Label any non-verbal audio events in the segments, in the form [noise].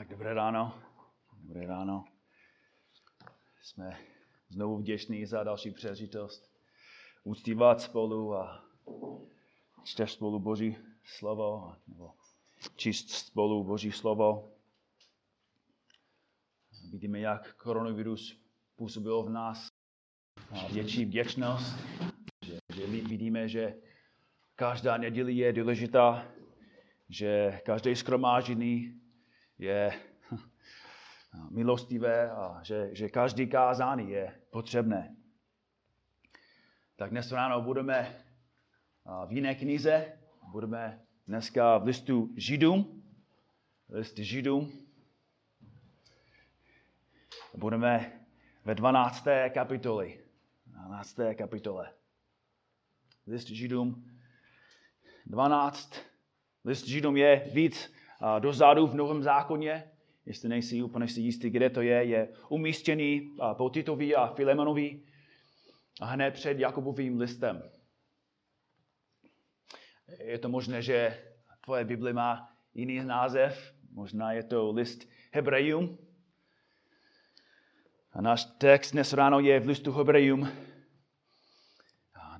Tak dobré ráno. Dobré ráno. Jsme znovu vděční za další příležitost uctívat spolu a čtež spolu Boží slovo, nebo číst spolu Boží slovo. Vidíme, jak koronavirus působil v nás větší vděčnost, že, že vidíme, že každá neděli je důležitá, že každé skromáždění je [laughs] milostivé a že, že každý kázání je potřebné. Tak dnes ráno budeme v jiné knize, budeme dneska v listu Židům, list Židům. Budeme ve 12. kapitoli. 12. kapitole. List Židům 12. List Židům je víc dozadu v Novém zákoně, jestli nejsi úplně si jistý, kde to je, je umístěný po Titovi a Filemonovi a hned před Jakubovým listem. Je to možné, že tvoje Bible má jiný název, možná je to list Hebrejům. A náš text dnes ráno je v listu Hebrejům,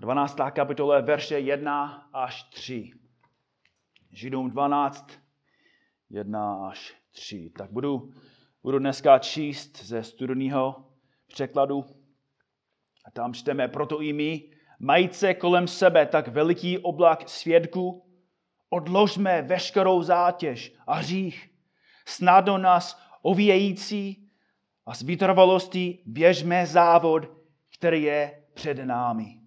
12. kapitole, verše 1 až 3. Židům 12, 1 až 3. Tak budu, budu dneska číst ze studijního překladu. A tam čteme, proto i my, majíce kolem sebe tak veliký oblak svědků, odložme veškerou zátěž a hřích, snadno nás ovíjející a s vytrvalostí běžme závod, který je před námi.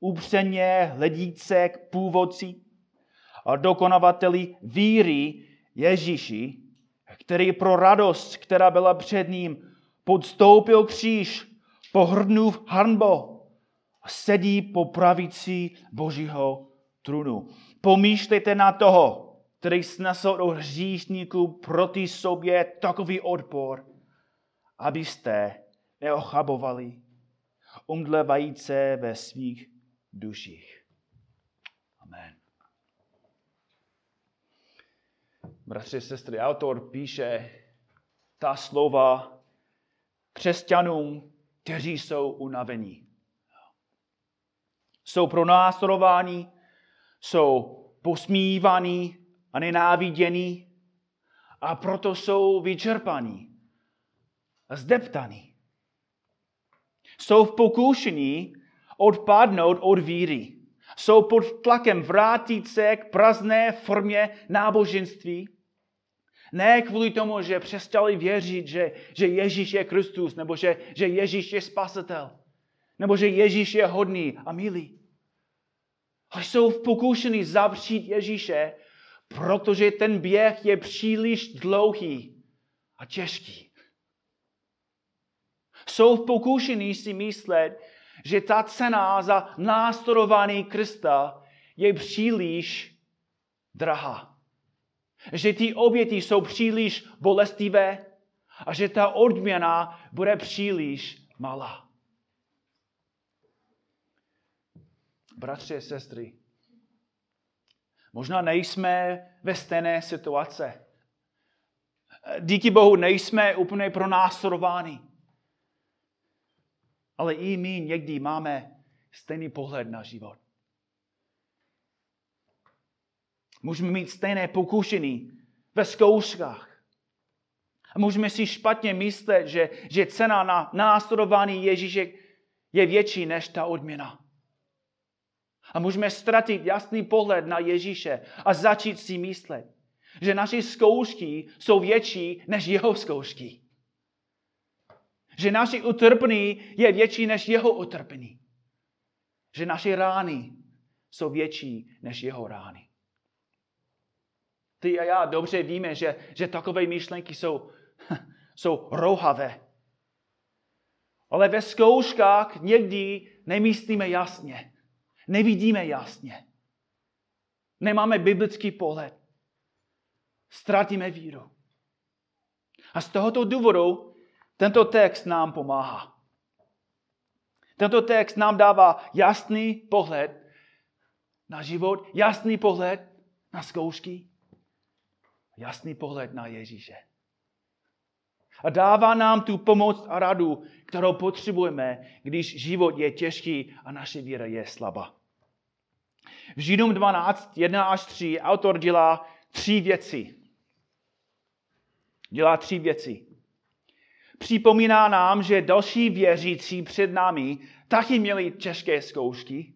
Upřeně hledíce k původci a dokonavateli víry, Ježíši, který pro radost, která byla před ním, podstoupil kříž, pohrdnul hanbo a sedí po pravici Božího trůnu. Pomýšlejte na toho, který snesl od hříšníků proti sobě takový odpor, abyste neochabovali, umdlevajíce ve svých duších. Amen. Bratři, sestry, autor píše ta slova křesťanům, kteří jsou unavení. Jsou pronásledováni, jsou posmívaní a nenávidění a proto jsou vyčerpaní a zdeptaní. Jsou v pokušení odpadnout od víry. Jsou pod tlakem vrátit se k prázdné formě náboženství ne kvůli tomu, že přestali věřit, že, že Ježíš je Kristus, nebo že, že Ježíš je spasitel, nebo že Ježíš je hodný a milý. Ale jsou v pokušení zavřít Ježíše, protože ten běh je příliš dlouhý a těžký. Jsou v pokušení si myslet, že ta cena za následování Krista je příliš drahá že ty oběti jsou příliš bolestivé a že ta odměna bude příliš malá. Bratři a sestry, možná nejsme ve stejné situace. Díky Bohu nejsme úplně pronásledováni. Ale i my někdy máme stejný pohled na život. Můžeme mít stejné pokušení ve zkouškách. A můžeme si špatně myslet, že, že cena na následování Ježíše je větší než ta odměna. A můžeme ztratit jasný pohled na Ježíše a začít si myslet, že naše zkoušky jsou větší než jeho zkoušky. Že naše utrpení je větší než jeho utrpení. Že naše rány jsou větší než jeho rány. Ty a já dobře víme, že, že takové myšlenky jsou, [laughs] jsou rouhavé. Ale ve zkouškách někdy nemyslíme jasně. Nevidíme jasně. Nemáme biblický pohled. Ztratíme víru. A z tohoto důvodu tento text nám pomáhá. Tento text nám dává jasný pohled na život, jasný pohled na zkoušky, jasný pohled na Ježíše. A dává nám tu pomoc a radu, kterou potřebujeme, když život je těžký a naše víra je slabá. V Židům 12, 1 až 3 autor dělá tři věci. Dělá tři věci. Připomíná nám, že další věřící před námi taky měli těžké zkoušky.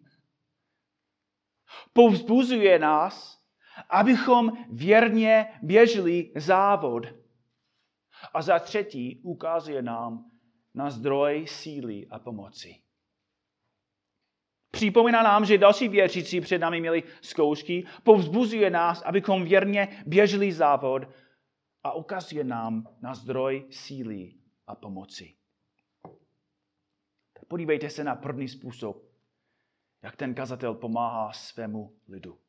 Povzbuzuje nás, abychom věrně běželi závod. A za třetí ukazuje nám na zdroj síly a pomoci. Připomíná nám, že další věřící před námi měli zkoušky, povzbuzuje nás, abychom věrně běželi závod a ukazuje nám na zdroj síly a pomoci. Podívejte se na první způsob, jak ten kazatel pomáhá svému lidu.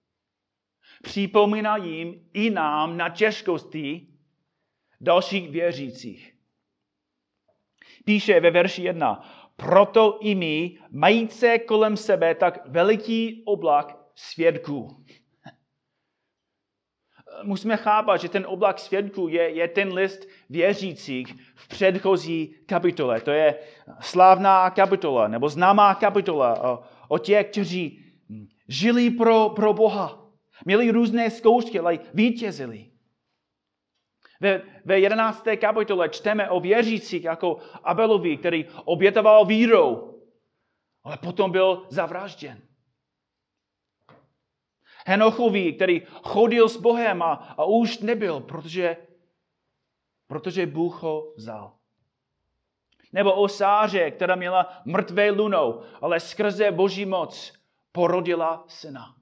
Připomíná jim i nám na těžkosti dalších věřících. Píše ve verši 1. Proto i my, majíce kolem sebe tak veliký oblak svědků. [laughs] Musíme chápat, že ten oblak svědků je, je ten list věřících v předchozí kapitole. To je slavná kapitola, nebo známá kapitola o, o těch, kteří žili pro, pro Boha. Měli různé zkoušky, ale vítězili. Ve, ve 11. kapitole čteme o věřících jako Abelovi, který obětoval vírou, ale potom byl zavražděn. Henochovi, který chodil s Bohem a, a už nebyl, protože, protože Bůh ho vzal. Nebo o Sáře, která měla mrtvé lunou, ale skrze boží moc porodila syna.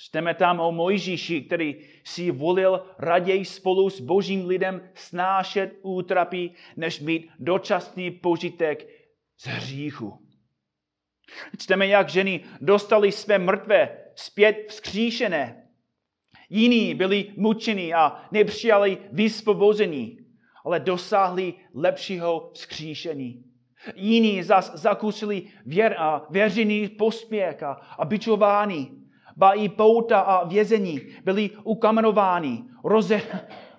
Čteme tam o Mojžíši, který si volil raději spolu s božím lidem snášet útrapy, než mít dočasný požitek z hříchu. Čteme, jak ženy dostali své mrtvé zpět vzkříšené. Jiní byli mučeni a nepřijali vysvobození, ale dosáhli lepšího vzkříšení. Jiní zas zakusili věr a věřený pospěch a, a byčování ba i pouta a vězení byli ukamenováni, roze,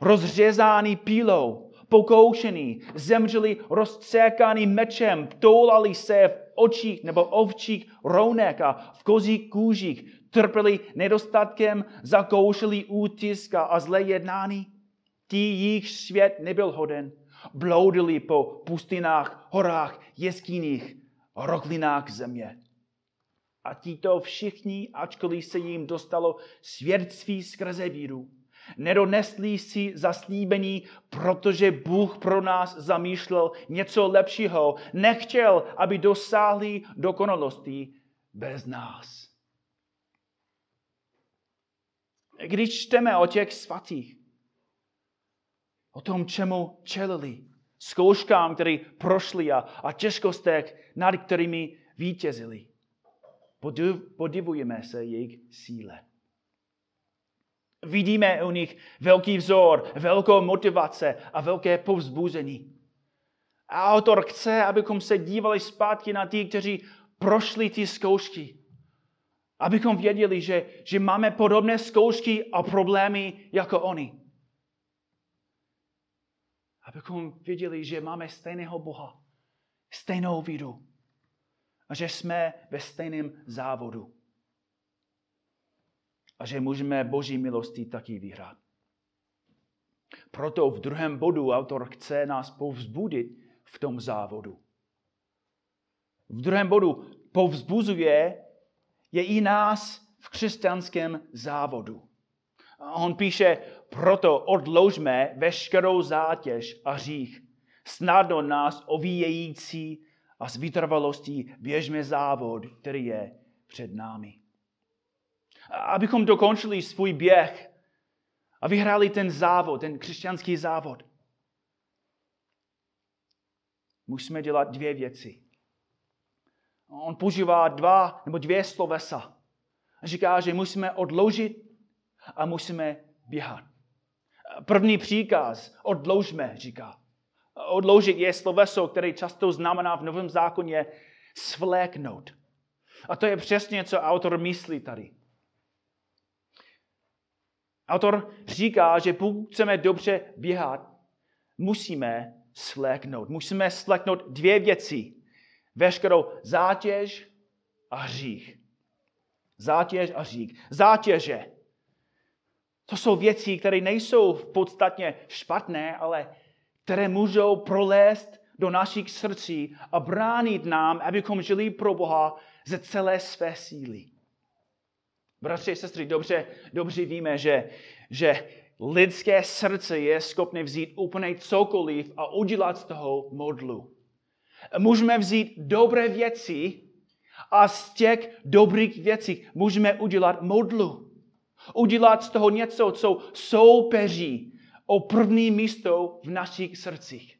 rozřezáni pílou, pokoušení, zemřeli rozcékáni mečem, toulali se v očích nebo ovčích rounek a v kozích kůžích, trpěli nedostatkem, zakoušeli útiska a zlé jednání. Ti jich svět nebyl hoden, bloudili po pustinách, horách, jeskyních, roklinách země. A tito všichni, ačkoliv se jim dostalo svědectví skrze víru, nedonesli si zaslíbení, protože Bůh pro nás zamýšlel něco lepšího. Nechtěl, aby dosáhli dokonalosti bez nás. Když čteme o těch svatých, o tom, čemu čelili, zkouškám, které prošli a, a těžkostech, nad kterými vítězili, podivujeme se jejich síle. Vidíme u nich velký vzor, velkou motivace a velké povzbuzení. A autor chce, abychom se dívali zpátky na ty, kteří prošli ty zkoušky. Abychom věděli, že, že máme podobné zkoušky a problémy jako oni. Abychom věděli, že máme stejného Boha, stejnou víru a že jsme ve stejném závodu. A že můžeme Boží milosti taky vyhrát. Proto v druhém bodu autor chce nás povzbudit v tom závodu. V druhém bodu povzbuzuje je i nás v křesťanském závodu. On píše, proto odložme veškerou zátěž a hřích, snadno nás ovíjející a s vytrvalostí běžme závod, který je před námi. Abychom dokončili svůj běh a vyhráli ten závod, ten křesťanský závod, musíme dělat dvě věci. On používá dva nebo dvě slovesa. Říká, že musíme odložit a musíme běhat. První příkaz, odložme, říká odložit je sloveso, které často znamená v Novém zákoně svléknout. A to je přesně, co autor myslí tady. Autor říká, že pokud chceme dobře běhat, musíme sleknout. Musíme sleknout dvě věci. Veškerou zátěž a hřích. Zátěž a hřích. Zátěže. To jsou věci, které nejsou v podstatně špatné, ale které můžou prolézt do našich srdcí a bránit nám, abychom žili pro Boha ze celé své síly. Bratři a sestry, dobře, dobře víme, že, že lidské srdce je schopné vzít úplně cokoliv a udělat z toho modlu. Můžeme vzít dobré věci a z těch dobrých věcí můžeme udělat modlu. Udělat z toho něco, co soupeří o první místo v našich srdcích.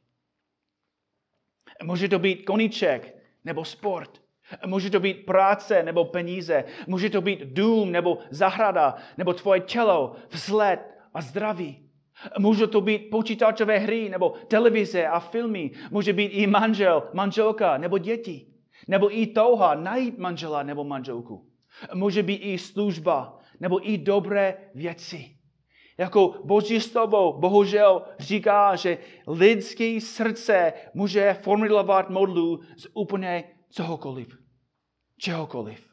Může to být koníček nebo sport. Může to být práce nebo peníze. Může to být dům nebo zahrada nebo tvoje tělo, vzhled a zdraví. Může to být počítačové hry nebo televize a filmy. Může být i manžel, manželka nebo děti. Nebo i touha najít manžela nebo manželku. Může být i služba nebo i dobré věci. Jako Boží slovo bohužel říká, že lidské srdce může formulovat modlu z úplně cokoliv. Čehokoliv.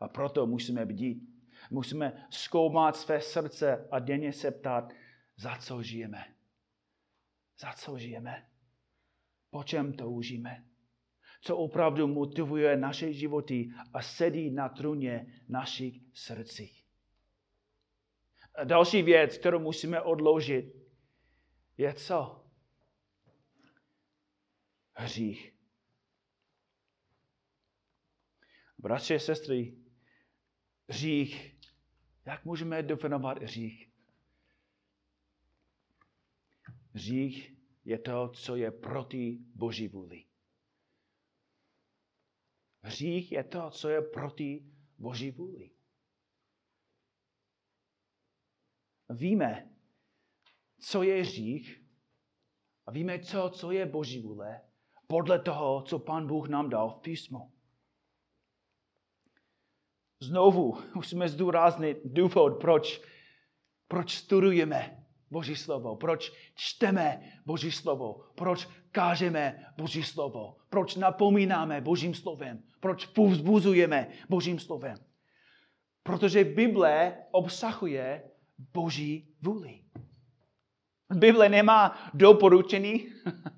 A proto musíme bdít. Musíme zkoumat své srdce a denně se ptát, za co žijeme. Za co žijeme? Po čem toužíme? Co opravdu motivuje naše životy a sedí na truně našich srdcích. Další věc, kterou musíme odložit, je co? Hřích. Bratři a sestry, hřích. Jak můžeme definovat hřích? Hřích je to, co je proti Boží vůli. Hřích je to, co je proti Boží vůli. Víme, co je hřích a víme, co, co je Boží vůle podle toho, co Pan Bůh nám dal v písmu. Znovu musíme zdůraznit důvod, proč, proč studujeme Boží slovo, proč čteme Boží slovo, proč kážeme Boží slovo, proč napomínáme Božím slovem, proč povzbuzujeme Božím slovem. Protože Bible obsahuje Boží vůli. Bible nemá doporučení,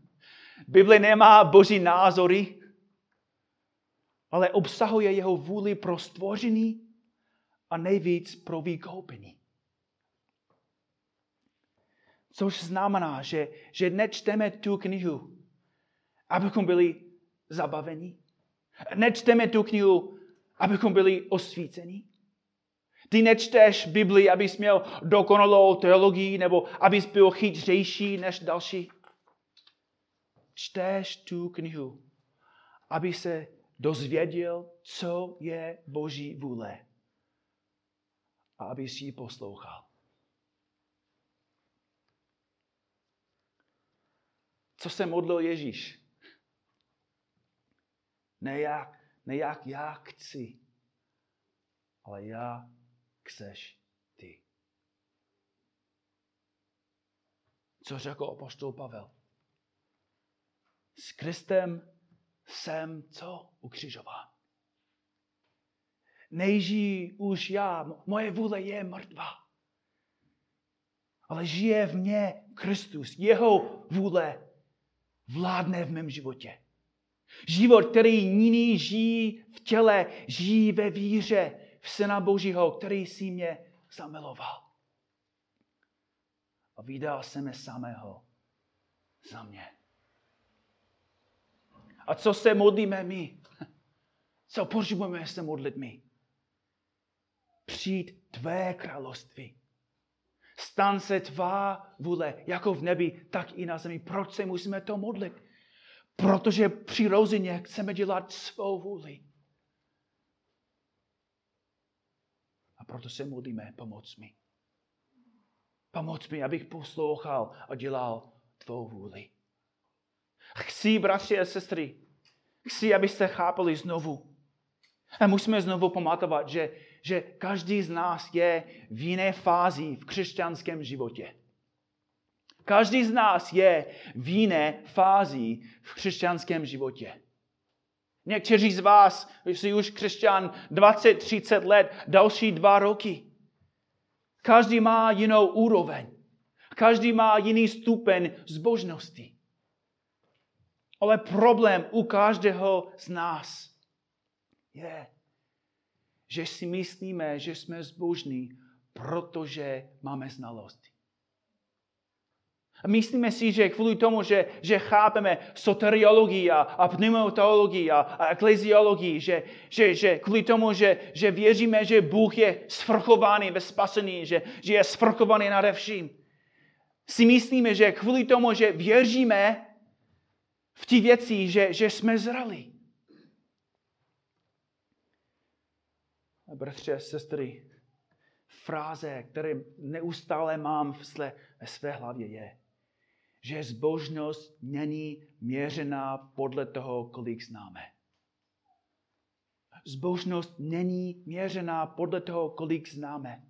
[laughs] Bible nemá Boží názory, ale obsahuje jeho vůli pro stvoření a nejvíc pro vykoupení. Což znamená, že, že nečteme tu knihu, abychom byli zabaveni. Nečteme tu knihu, abychom byli osvíceni. Ty nečteš Bibli, abys měl dokonalou teologii nebo abys byl chytřejší než další. Čteš tu knihu, aby se dozvěděl, co je Boží vůle. A aby si ji poslouchal. Co se modlil Ježíš? Ne jak, ne jak já chci, ale já chceš ty. Co řekl apostol Pavel? S Kristem jsem co? Ukřižován. Nejžijí už já, moje vůle je mrtvá. Ale žije v mně Kristus, jeho vůle vládne v mém životě. Život, který jiný žijí v těle, žijí ve víře v Syna Božího, který si mě zamiloval. A vydal se mě samého za mě. A co se modlíme my? Co potřebujeme se modlit my? Přijít tvé království. Stan se tvá vůle, jako v nebi, tak i na zemi. Proč se musíme to modlit? Protože přirozeně chceme dělat svou vůli. Proto se modlíme, pomoc mi. Pomoc mi, abych poslouchal a dělal tvou vůli. Chci, bratři a sestry, chci, abyste chápali znovu. A musíme znovu pamatovat, že, že každý z nás je v jiné fázi v křesťanském životě. Každý z nás je v jiné fázi v křesťanském životě. Někteří z vás jsi už křesťan 20-30 let, další dva roky. Každý má jinou úroveň. Každý má jiný stupeň zbožnosti. Ale problém u každého z nás je, že si myslíme, že jsme zbožní, protože máme znalosti. Myslíme si, že kvůli tomu, že, že chápeme soteriologii a, a pneumatologii a, a ekleziologii, že, že, že kvůli tomu, že, že věříme, že Bůh je svrchovaný ve spasení, že, že je svrchovaný nade vším, si myslíme, že kvůli tomu, že věříme v ty věci, že, že jsme zrali. Bratře, sestry, fráze, které neustále mám v své, ve své hlavě je, že zbožnost není měřená podle toho, kolik známe. Zbožnost není měřená podle toho, kolik známe.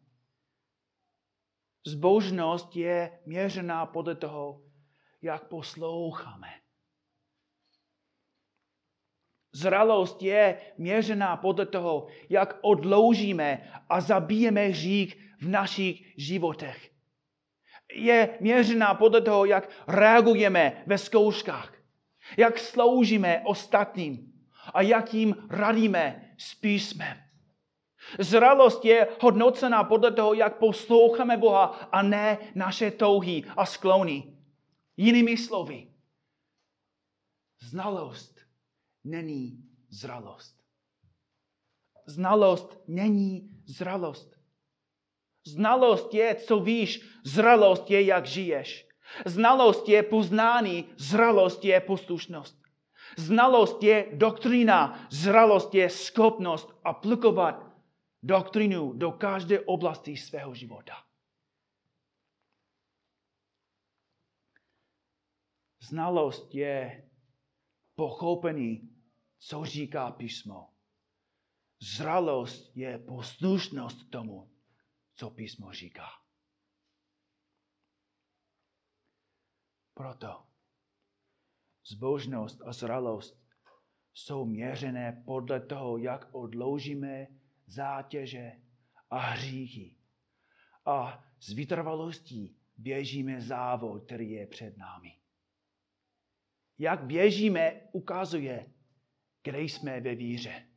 Zbožnost je měřená podle toho, jak posloucháme. Zralost je měřená podle toho, jak odloužíme a zabijeme řík v našich životech. Je měřená podle toho, jak reagujeme ve zkouškách, jak sloužíme ostatním a jak jim radíme s písmem. Zralost je hodnocená podle toho, jak posloucháme Boha a ne naše touhy a sklony. Jinými slovy, znalost není zralost. Znalost není zralost. Znalost je, co víš, zralost je, jak žiješ. Znalost je poznání, zralost je poslušnost. Znalost je doktrína, zralost je schopnost aplikovat doktrínu do každé oblasti svého života. Znalost je pochopení, co říká písmo. Zralost je poslušnost tomu, co písmo říká. Proto zbožnost a zralost jsou měřené podle toho, jak odloužíme zátěže a hříchy. A s vytrvalostí běžíme závod, který je před námi. Jak běžíme, ukazuje, kde jsme ve víře.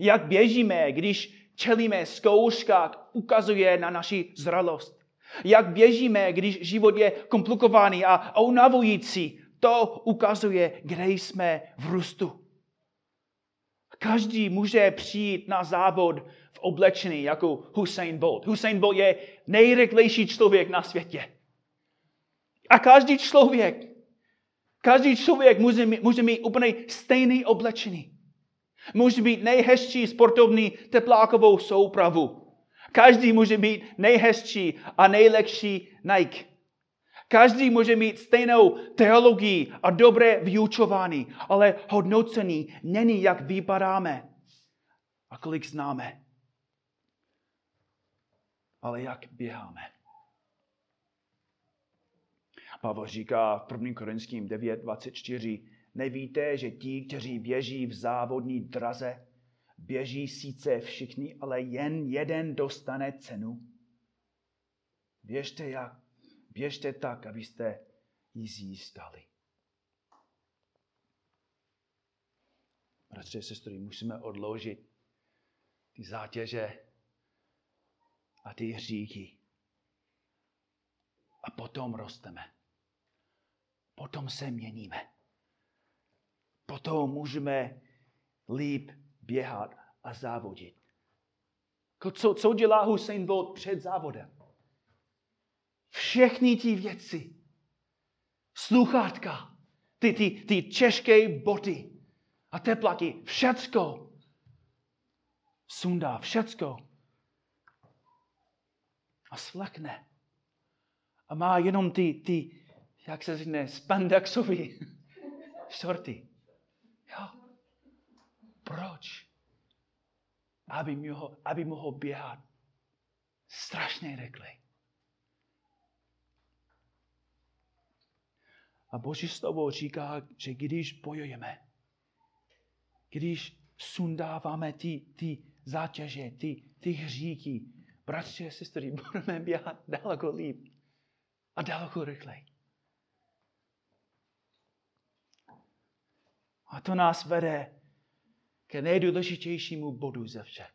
Jak běžíme, když čelíme zkouškách, ukazuje na naši zralost. Jak běžíme, když život je komplikovaný a unavující, to ukazuje, kde jsme v růstu. Každý může přijít na závod v oblečení jako Hussein Bolt. Hussein Bolt je nejrychlejší člověk na světě. A každý člověk, každý člověk může mít, může mít úplně stejný oblečení. Může být nejhezčí sportovní teplákovou soupravu. Každý může být nejhezčí a nejlepší Nike. Každý může mít stejnou teologii a dobré vyučování, ale hodnocení není, jak vypadáme a kolik známe, ale jak běháme. Pavel říká v 1. Korinským 9.24, nevíte, že ti, kteří běží v závodní draze, běží sice všichni, ale jen jeden dostane cenu. Běžte jak Běžte tak, abyste ji získali. Bratře, sestry, musíme odložit ty zátěže a ty hříchy. A potom rosteme. Potom se měníme. Potom můžeme líp běhat a závodit. Co, co dělá Hussein Bolt před závodem? všechny ty věci. Sluchátka, ty, ty, ty těžké boty a teplaky, všecko sundá, všecko a slekne. A má jenom ty, ty jak se říká, spandexové šorty. [laughs] Proč? aby mohl, aby mohl běhat strašně rychle. A Boží slovo říká, že když bojujeme, když sundáváme ty, ty zátěže, ty, ty hříky, bratři a sestry, [laughs] budeme běhat daleko líp a daleko rychleji. A to nás vede ke nejdůležitějšímu bodu ze vše.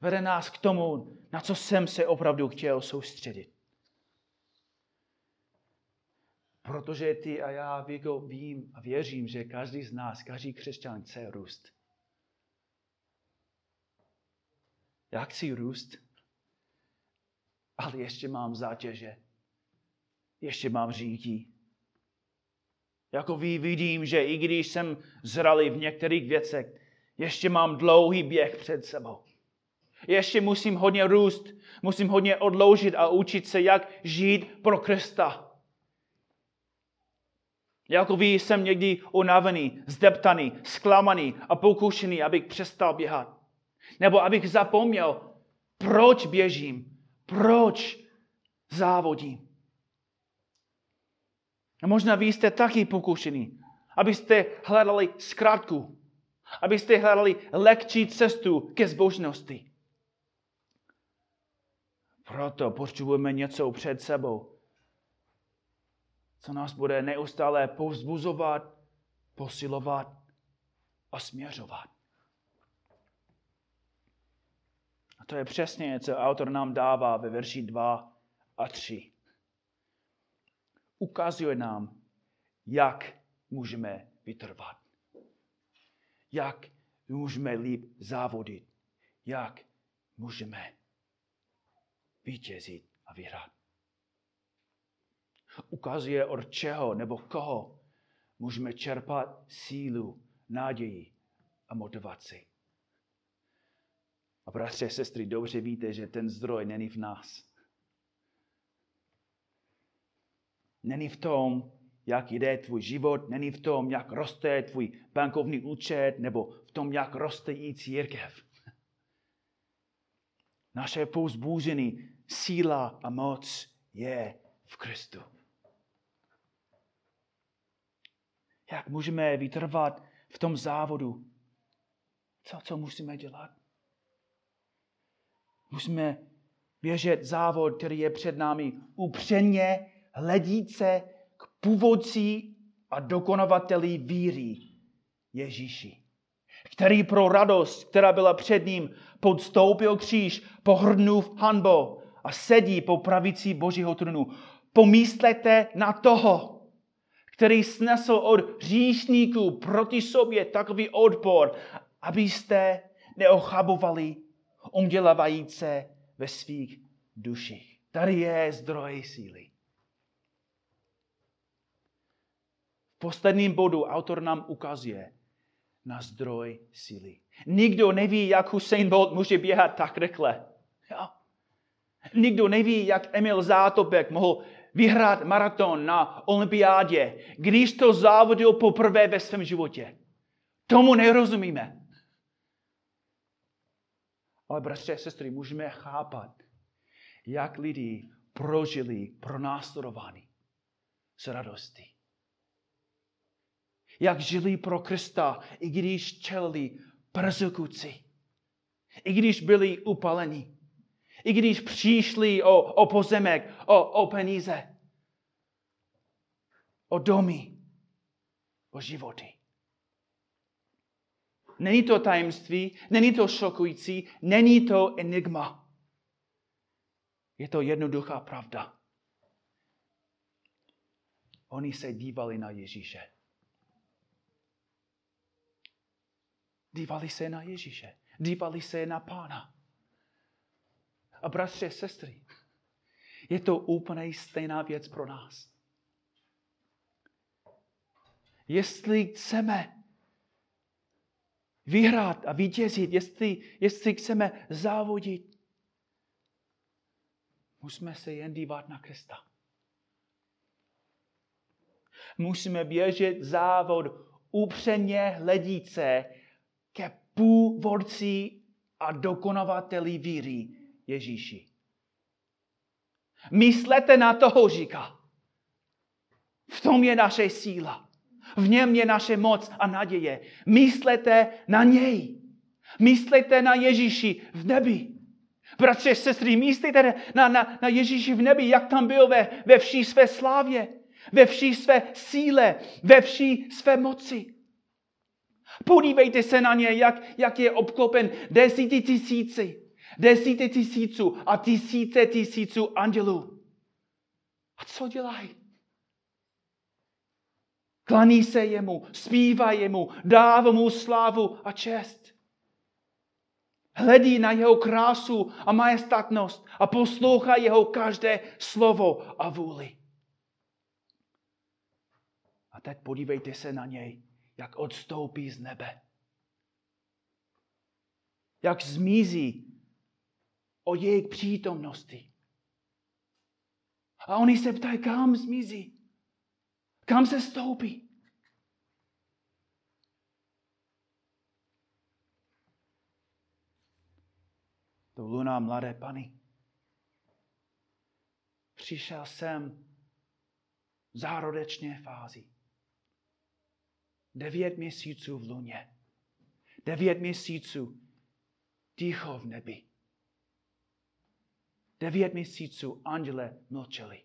Vede nás k tomu, na co jsem se opravdu chtěl soustředit. Protože ty a já vím a věřím, že každý z nás, každý křesťan chce růst. Já chci růst, ale ještě mám zátěže. Ještě mám řídí. Jako ví, vidím, že i když jsem zralý v některých věcech, ještě mám dlouhý běh před sebou. Ještě musím hodně růst, musím hodně odloužit a učit se, jak žít pro Krista. Jako ví, jsem někdy unavený, zdeptaný, zklamaný a pokušený, abych přestal běhat. Nebo abych zapomněl, proč běžím, proč závodím. A možná vy jste taky pokušení, abyste hledali zkrátku, abyste hledali lehčí cestu ke zbožnosti. Proto potřebujeme něco před sebou, co nás bude neustále povzbuzovat, posilovat a směřovat. A to je přesně, co autor nám dává ve verši 2 a 3 ukazuje nám, jak můžeme vytrvat. Jak můžeme líp závodit. Jak můžeme vítězit a vyhrát. Ukazuje, od čeho nebo koho můžeme čerpat sílu, naději a motivaci. A bratři a sestry, dobře víte, že ten zdroj není v nás. Není v tom, jak jde tvůj život, není v tom, jak roste tvůj bankovní účet, nebo v tom, jak roste i církev. Naše pouzbuzení, síla a moc je v Kristu. Jak můžeme vytrvat v tom závodu? Co, co musíme dělat? Musíme běžet závod, který je před námi upřeně hledíce k původci a dokonavateli víry Ježíši, který pro radost, která byla před ním, podstoupil kříž, pohrnul hanbou a sedí po pravici Božího trůnu. Pomyslete na toho, který snesl od říšníků proti sobě takový odpor, abyste neochabovali umdělavajíce ve svých duších. Tady je zdroj síly. Posledním bodu autor nám ukazuje na zdroj síly. Nikdo neví, jak Hussein Bolt může běhat tak rychle. Jo? Nikdo neví, jak Emil Zátopek mohl vyhrát maraton na olympiádě, když to závodil poprvé ve svém životě. Tomu nerozumíme. Ale bratři a sestry, můžeme chápat, jak lidi prožili pronásledování s radostí jak žili pro Krista, i když čelili persekuci, i když byli upaleni, i když přišli o, o pozemek, o, o peníze, o domy, o životy. Není to tajemství, není to šokující, není to enigma. Je to jednoduchá pravda. Oni se dívali na Ježíše. Dívali se na Ježíše. Dívali se na Pána. A bratři a sestry, je to úplně stejná věc pro nás. Jestli chceme vyhrát a vítězit, jestli, jestli chceme závodit, musíme se jen dívat na Krista. Musíme běžet závod upřeně hledíce ke původci a dokonavateli víry Ježíši. Myslete na toho, říká. V tom je naše síla. V něm je naše moc a naděje. Myslete na něj. Myslete na Ježíši v nebi. Bratře, sestry, myslíte na, na, na Ježíši v nebi, jak tam byl ve, ve vší své slávě, ve vší své síle, ve vší své moci. Podívejte se na ně, jak, jak je obklopen desíti tisíci, desíti tisíců a tisíce tisíců andělů. A co dělají? Klaní se jemu, zpívá jemu, dává mu slávu a čest. Hledí na jeho krásu a majestatnost a poslouchá jeho každé slovo a vůli. A teď podívejte se na něj, jak odstoupí z nebe. Jak zmizí o jejich přítomnosti. A oni se ptají, kam zmizí? Kam se stoupí? To luna mladé pany. Přišel jsem v zárodečné fázi. Devět měsíců v luně. Devět měsíců ticho v nebi. Devět měsíců anděle mlčeli.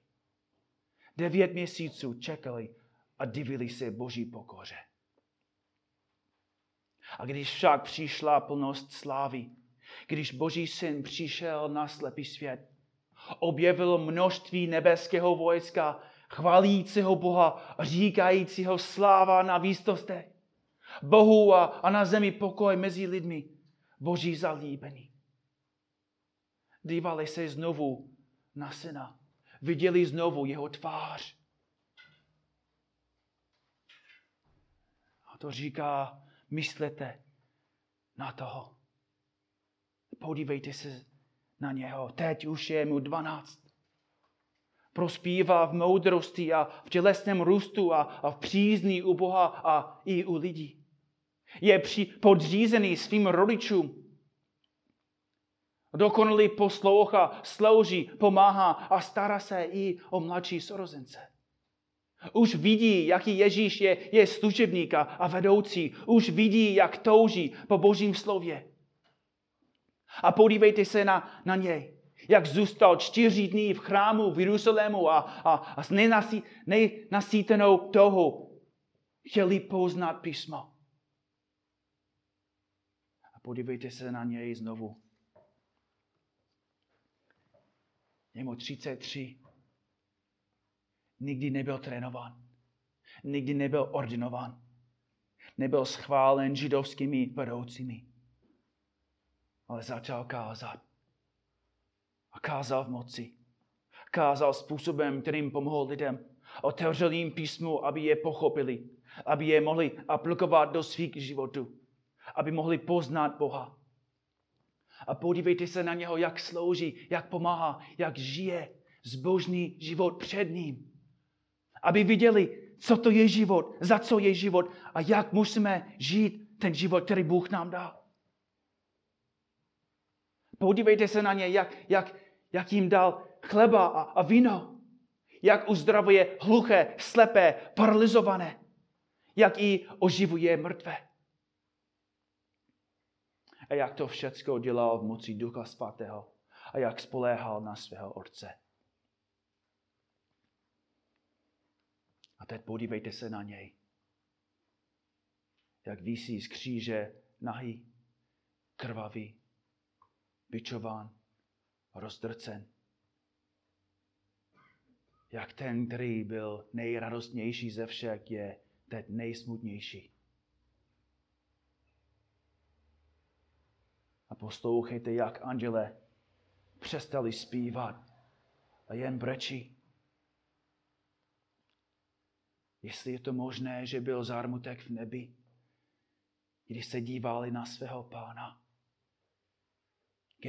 Devět měsíců čekali a divili se Boží pokoře. A když však přišla plnost slávy, když Boží syn přišel na slepý svět, objevil množství nebeského vojska, chvalícího Boha a říkajícího sláva na výstostech. Bohu a, a na zemi pokoj mezi lidmi, Boží zalíbený. Dívali se znovu na syna viděli znovu jeho tvář. A to říká, myslete na toho. Podívejte se na něho. Teď už je mu 12. Prospívá v moudrosti a v tělesném růstu a, v přízní u Boha a i u lidí. Je při, podřízený svým rodičům Dokonalý poslouchá, slouží, pomáhá a stará se i o mladší sorozence. Už vidí, jaký Ježíš je, je služebníka a vedoucí. Už vidí, jak touží po božím slově. A podívejte se na, na něj. Jak zůstal čtyři dní v chrámu v Jeruzalému a, a, a s nenasí, nenasítenou toho chtěli poznat písmo. A podívejte se na něj znovu. Je mu 33. Nikdy nebyl trénován. Nikdy nebyl ordinován. Nebyl schválen židovskými vedoucími. Ale začal kázat. A kázal v moci. Kázal způsobem, kterým pomohl lidem. Otevřel jim písmu, aby je pochopili. Aby je mohli aplikovat do svých životů. Aby mohli poznat Boha. A podívejte se na něho, jak slouží, jak pomáhá, jak žije zbožný život před ním. Aby viděli, co to je život, za co je život a jak musíme žít ten život, který Bůh nám dá. Podívejte se na ně, jak, jak, jak jim dal chleba a, a víno. Jak uzdravuje hluché, slepé, paralizované. Jak i oživuje mrtvé. A jak to všecko dělal v moci Ducha Svatého. A jak spoléhal na svého Otce. A teď podívejte se na něj. Jak visí z kříže nahý, krvavý, bičován, rozdrcen. Jak ten, který byl nejradostnější ze všech, je teď nejsmutnější. A poslouchejte, jak anděle přestali zpívat a jen brečí. Jestli je to možné, že byl zármutek v nebi, když se dívali na svého pána.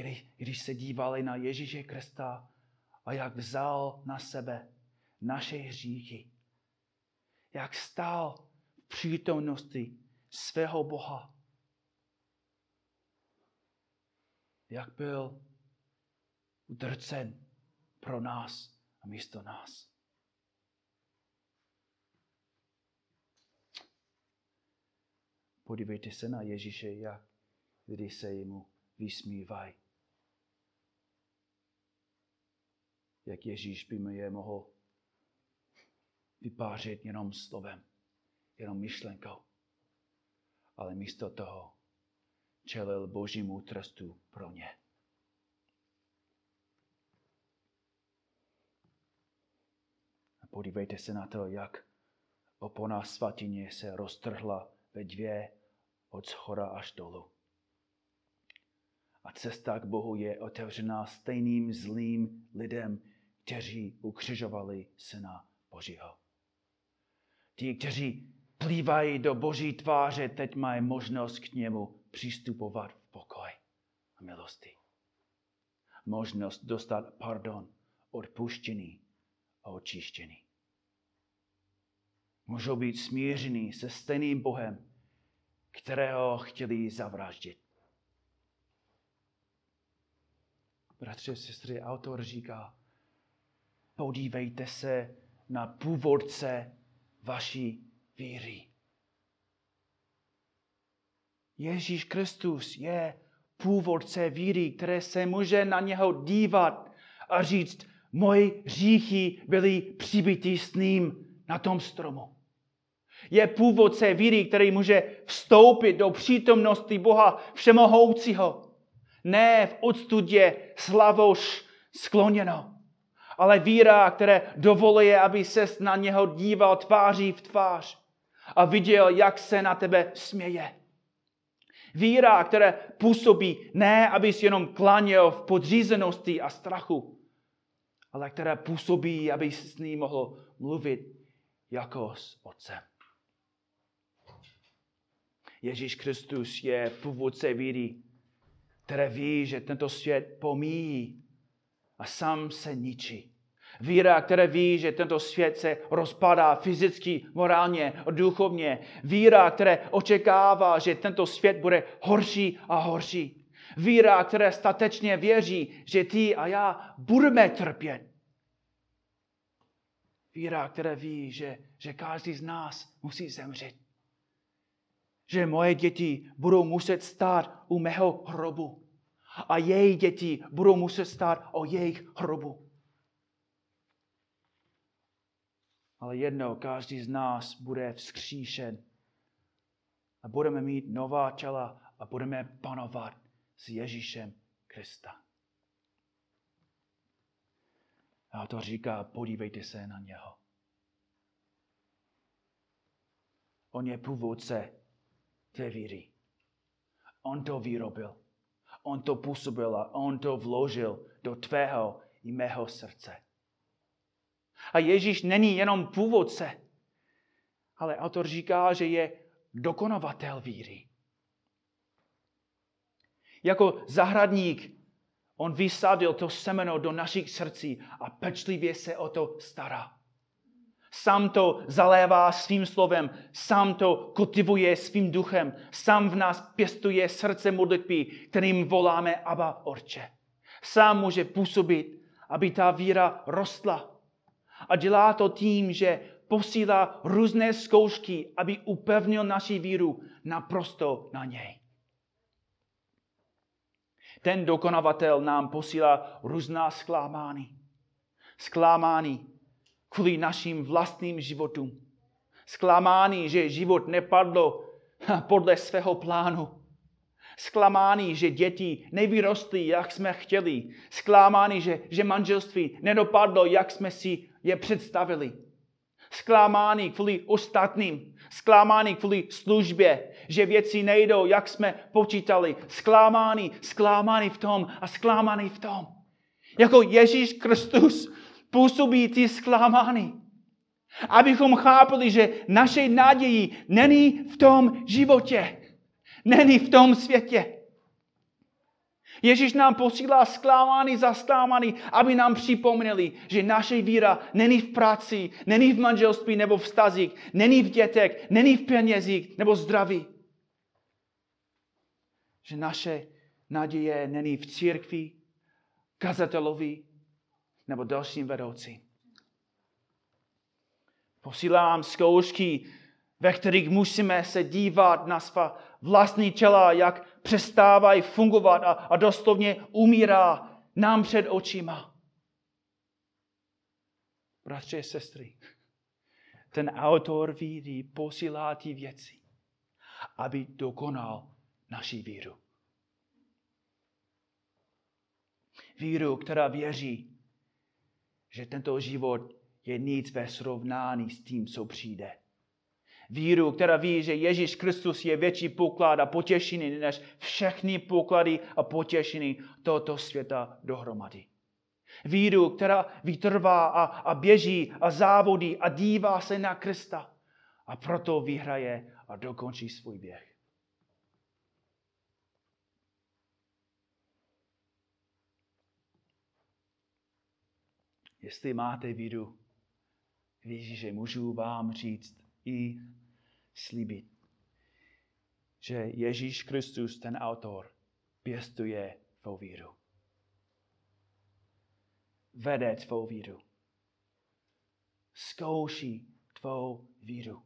Když, když se dívali na Ježíše Krista a jak vzal na sebe naše hříchy. Jak stál v přítomnosti svého Boha jak byl udrcen pro nás a místo nás. Podívejte se na Ježíše, jak kdy se jemu vysmívají. Jak Ježíš by mi je mohl vypářit jenom slovem, jenom myšlenkou. Ale místo toho čelil božímu trestu pro ně. A podívejte se na to, jak opona svatyně se roztrhla ve dvě od schora až dolů. A cesta k Bohu je otevřená stejným zlým lidem, kteří ukřižovali Syna Božího. Ti, kteří plývají do Boží tváře, teď mají možnost k němu přistupovat v pokoj a milosti. Možnost dostat pardon, odpuštění a očištění. Můžou být smíření se stejným Bohem, kterého chtěli zavraždit. Bratři, sestry, autor říká, podívejte se na původce vaší víry. Ježíš Kristus je původce víry, které se může na něho dívat a říct, moje hříchy byly přibity s ním na tom stromu. Je původce víry, který může vstoupit do přítomnosti Boha Všemohoucího. Ne v odstudě slavoš skloněno, ale víra, které dovoluje, aby se na něho díval tváří v tvář a viděl, jak se na tebe směje. Víra, která působí ne, abys jenom klaněl v podřízenosti a strachu, ale která působí, aby s ním mohl mluvit jako s otcem. Ježíš Kristus je původce víry, které ví, že tento svět pomíjí a sám se ničí. Víra, která ví, že tento svět se rozpadá fyzicky, morálně, duchovně. Víra, která očekává, že tento svět bude horší a horší. Víra, která statečně věří, že ty a já budeme trpět. Víra, která ví, že, že každý z nás musí zemřít. Že moje děti budou muset stát u mého hrobu. A její děti budou muset stát o jejich hrobu. ale jednou každý z nás bude vzkříšen a budeme mít nová těla a budeme panovat s Ježíšem Krista. A to říká, podívejte se na něho. On je původce té víry. On to vyrobil. On to působil a on to vložil do tvého i mého srdce. A Ježíš není jenom původce, ale autor říká, že je dokonovatel víry. Jako zahradník on vysadil to semeno do našich srdcí a pečlivě se o to stará. Sám to zalévá svým slovem, sám to kultivuje svým duchem, sám v nás pěstuje srdce modlitby, kterým voláme Abba Orče. Sám může působit, aby ta víra rostla a dělá to tím, že posílá různé zkoušky, aby upevnil naši víru naprosto na něj. Ten dokonavatel nám posílá různá zklamání. Zklamání kvůli našim vlastním životům. Zklamání, že život nepadlo podle svého plánu. Zklamání, že děti nevyrostly, jak jsme chtěli. Zklamání, že, že manželství nedopadlo, jak jsme si je představili. Zklamání kvůli ostatním, zklamání kvůli službě, že věci nejdou, jak jsme počítali. Zklamání, zklamání v tom a zklamání v tom. Jako Ježíš Kristus působí ty zklamání. Abychom chápali, že naše naději není v tom životě, není v tom světě. Ježíš nám posílá zklámaný za aby nám připomněli, že naše víra není v práci, není v manželství nebo v stazích, není v dětech, není v penězích nebo zdraví. Že naše naděje není v církvi, kazatelovi nebo dalším vedoucím. Posílám zkoušky, ve kterých musíme se dívat na svá vlastní těla, jak přestávají fungovat a, a doslovně umírá nám před očima. Bratři a sestry, ten autor víry posílá ty věci, aby dokonal naši víru. Víru, která věří, že tento život je nic ve srovnání s tím, co přijde. Víru, která ví, že Ježíš Kristus je větší poklad a potěšení než všechny poklady a potěšení tohoto světa dohromady. Víru, která vytrvá a, a běží a závodí a dívá se na Krista. A proto vyhraje a dokončí svůj běh. Jestli máte víru víš, že můžu vám říct i slíbit, že Ježíš Kristus, ten autor, pěstuje tvou víru. Vede tvou víru. Zkouší tvou víru.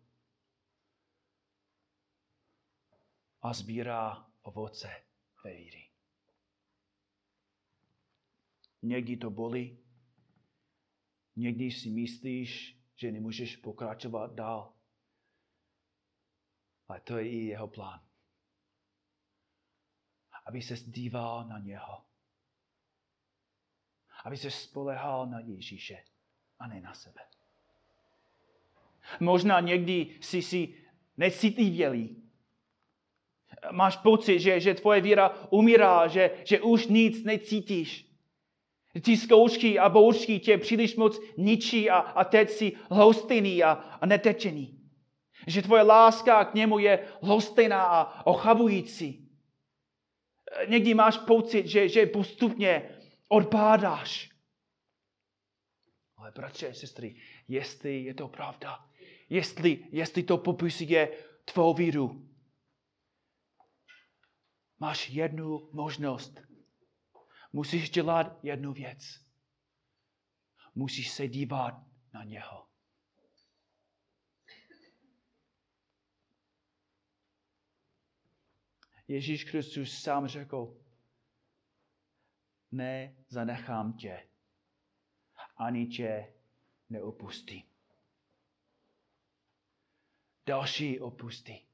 A sbírá ovoce ve víry. Někdy to bolí, někdy si myslíš, že nemůžeš pokračovat dál. Ale to je i jeho plán. Aby se díval na něho. Aby se spolehal na Ježíše a ne na sebe. Možná někdy jsi si necitlivělý. Máš pocit, že, že tvoje víra umírá, že, že už nic necítíš. Ty zkoušky a bouřky tě příliš moc ničí a, a teď si hostejný a, a netečený. Že tvoje láska k němu je hostejná a ochabující. Někdy máš pocit, že, že postupně odpádáš. Ale bratře a sestry, jestli je to pravda, jestli, jestli to popisuje tvou víru, máš jednu možnost musíš dělat jednu věc. Musíš se dívat na něho. Ježíš Kristus sám řekl, ne zanechám tě, ani tě neopustím. Další opustí.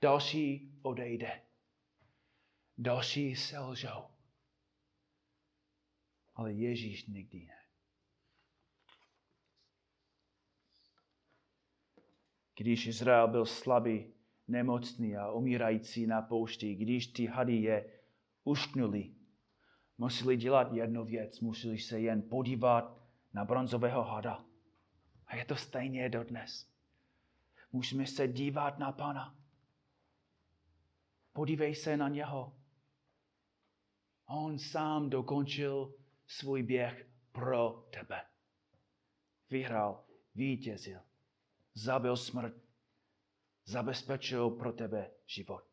Další odejde. Další selžou. Ale Ježíš nikdy ne. Když Izrael byl slabý, nemocný a umírající na poušti, když ty hady je ušknuli, museli dělat jednu věc, museli se jen podívat na bronzového hada. A je to stejně dodnes. Musíme se dívat na Pana. Podívej se na něho. On sám dokončil svůj běh pro tebe. Vyhrál, vítězil, zabil smrt, zabezpečil pro tebe život.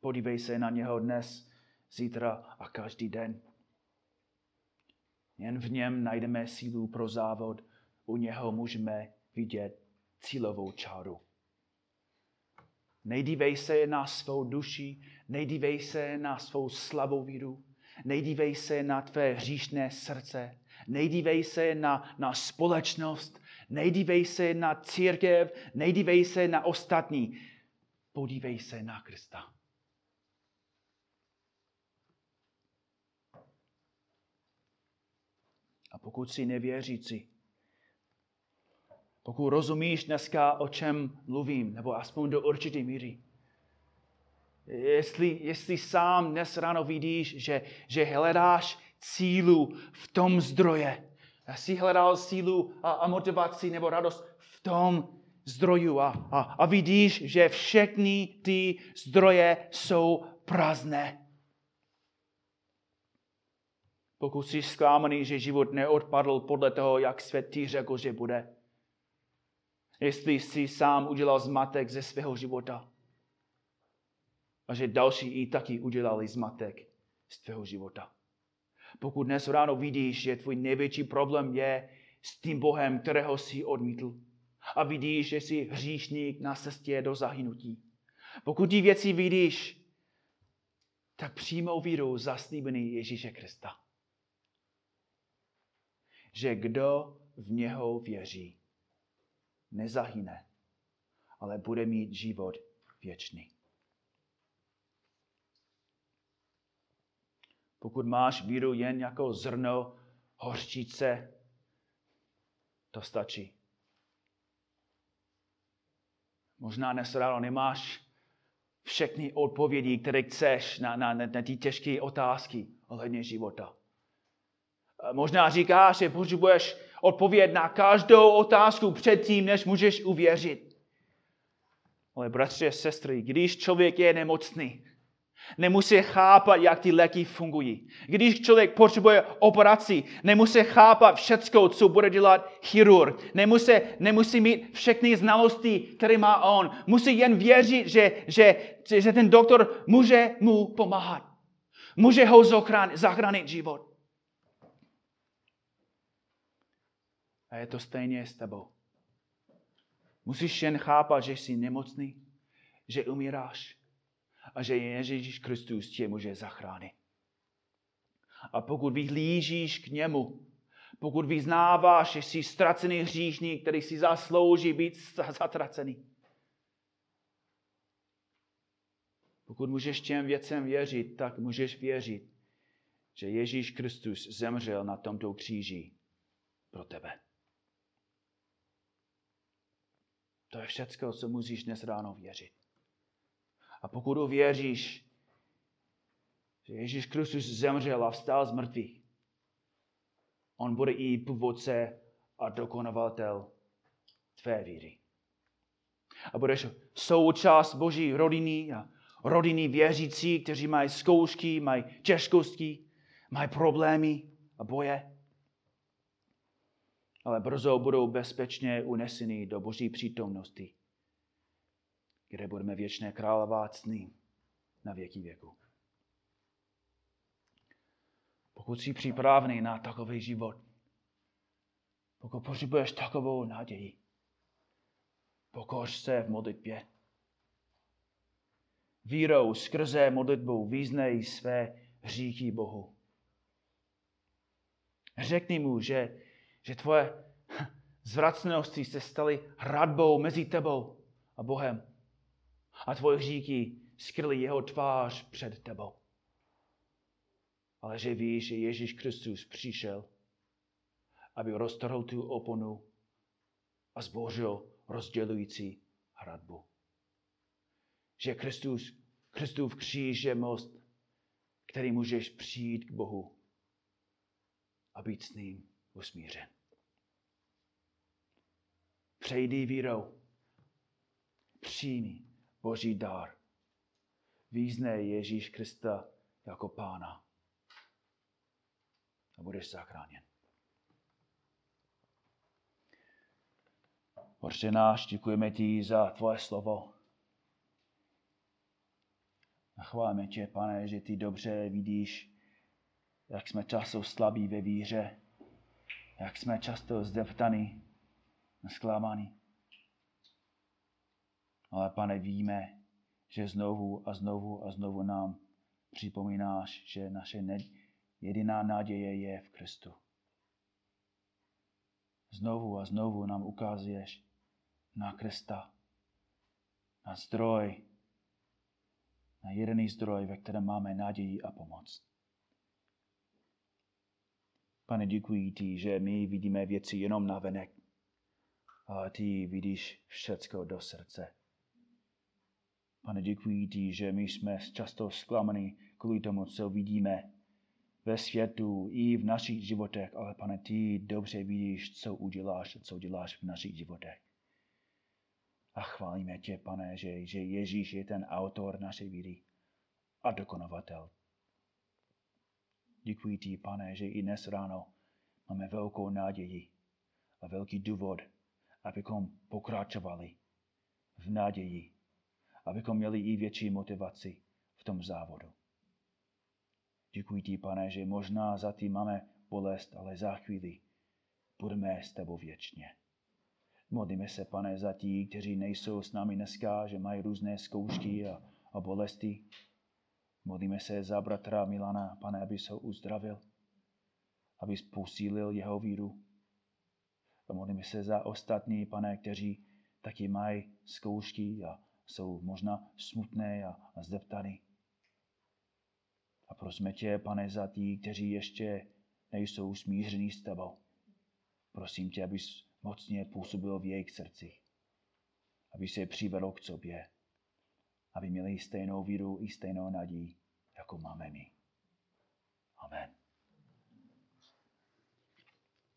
Podívej se na něho dnes, zítra a každý den. Jen v něm najdeme sílu pro závod, u něho můžeme vidět cílovou čáru. Nejdívej se na svou duši, nejdívej se na svou slabou víru, nejdívej se na tvé hříšné srdce, nejdívej se na, na společnost, nejdívej se na církev, nejdívej se na ostatní. Podívej se na Krista. A pokud si nevěřící, pokud rozumíš dneska, o čem mluvím, nebo aspoň do určité míry. Jestli, jestli sám dnes ráno vidíš, že, že hledáš sílu v tom zdroje, jsi hledal sílu a, a motivaci nebo radost v tom zdroju a, a, a vidíš, že všechny ty zdroje jsou prázdné. Pokud jsi zklamaný, že život neodpadl podle toho, jak svět ti řekl, že bude, Jestli jsi sám udělal zmatek ze svého života. A že další i taky udělali zmatek z tvého života. Pokud dnes ráno vidíš, že tvůj největší problém je s tím Bohem, kterého jsi odmítl, a vidíš, že jsi hříšník na cestě do zahynutí. Pokud ty věci vidíš, tak přímou vírou zaslíbený Ježíše Krista. Že kdo v něho věří, nezahyne, ale bude mít život věčný. Pokud máš víru jen jako zrno hořčice, to stačí. Možná dnes ráno nemáš všechny odpovědi, které chceš na, na, na, na ty těžké otázky ohledně života. Možná říkáš, že potřebuješ odpověď na každou otázku předtím, než můžeš uvěřit. Ale bratři a sestry, když člověk je nemocný, Nemusí chápat, jak ty léky fungují. Když člověk potřebuje operaci, nemusí chápat všecko, co bude dělat chirurg. Nemusí, nemusí mít všechny znalosti, které má on. Musí jen věřit, že, že, že ten doktor může mu pomáhat. Může ho zachránit život. A je to stejně s tebou. Musíš jen chápat, že jsi nemocný, že umíráš, a že Ježíš Kristus tě může zachránit. A pokud vyhlížíš k němu, pokud vyznáváš, že jsi ztracený hříšník, který si zaslouží být zatracený, pokud můžeš těm věcem věřit, tak můžeš věřit, že Ježíš Kristus zemřel na tomto kříži pro tebe. To je všechno, co musíš dnes ráno věřit. A pokud uvěříš, že Ježíš Kristus zemřel a vstal z mrtvých, on bude i původce a dokonovatel tvé víry. A budeš součást Boží rodiny a rodiny věřící, kteří mají zkoušky, mají těžkosti, mají problémy a boje. Ale brzo budou bezpečně uneseny do Boží přítomnosti kde budeme věčné královat s ním na věky věku. Pokud jsi připravený na takový život, pokud potřebuješ takovou naději, pokoř se v modlitbě. Vírou skrze modlitbou význej své hříchy Bohu. Řekni mu, že, že tvoje zvracenosti se staly hradbou mezi tebou a Bohem a tvoje hříky skryly jeho tvář před tebou. Ale že víš, že Ježíš Kristus přišel, aby roztrhl tu oponu a zbořil rozdělující hradbu. Že Kristus, Kristův kříž je most, který můžeš přijít k Bohu a být s ním usmířen. Přejdi vírou. Přijmi Boží dar. Význej Ježíš Krista jako pána. A budeš zachráněn. Otče náš, děkujeme ti za tvoje slovo. A chválíme tě, pane, že ty dobře vidíš, jak jsme často slabí ve víře, jak jsme často zdeptaní a zklamaní. Ale pane, víme, že znovu a znovu a znovu nám připomínáš, že naše jediná naděje je v Kristu. Znovu a znovu nám ukazuješ na Krista, na zdroj, na jediný zdroj, ve kterém máme naději a pomoc. Pane, děkuji ti, že my vidíme věci jenom na venek, ale ty vidíš všecko do srdce. Pane, děkuji ti, že my jsme často zklamaní kvůli tomu, co vidíme ve světu i v našich životech, ale pane, ty dobře vidíš, co uděláš a co děláš v našich životech. A chválíme tě, pane, že, že Ježíš je ten autor naší víry a dokonovatel. Děkuji ti, pane, že i dnes ráno máme velkou naději a velký důvod, abychom pokračovali v naději abychom měli i větší motivaci tom závodu. Děkuji ti, pane, že možná za tím máme bolest, ale za chvíli budeme s tebou věčně. Modlíme se, pane, za tí, kteří nejsou s námi dneska, že mají různé zkoušky a, a bolesti. Modlíme se za bratra Milana, pane, aby se ho uzdravil, aby posílil jeho víru. Modlíme se za ostatní, pane, kteří taky mají zkoušky a jsou možná smutné a, zdeptaný. A prosíme tě, pane, za tí, kteří ještě nejsou smíření s tebou. Prosím tě, abys mocně působil v jejich srdcích. Aby se přivedl k sobě. Aby měli stejnou víru i stejnou naději, jako máme my. Amen.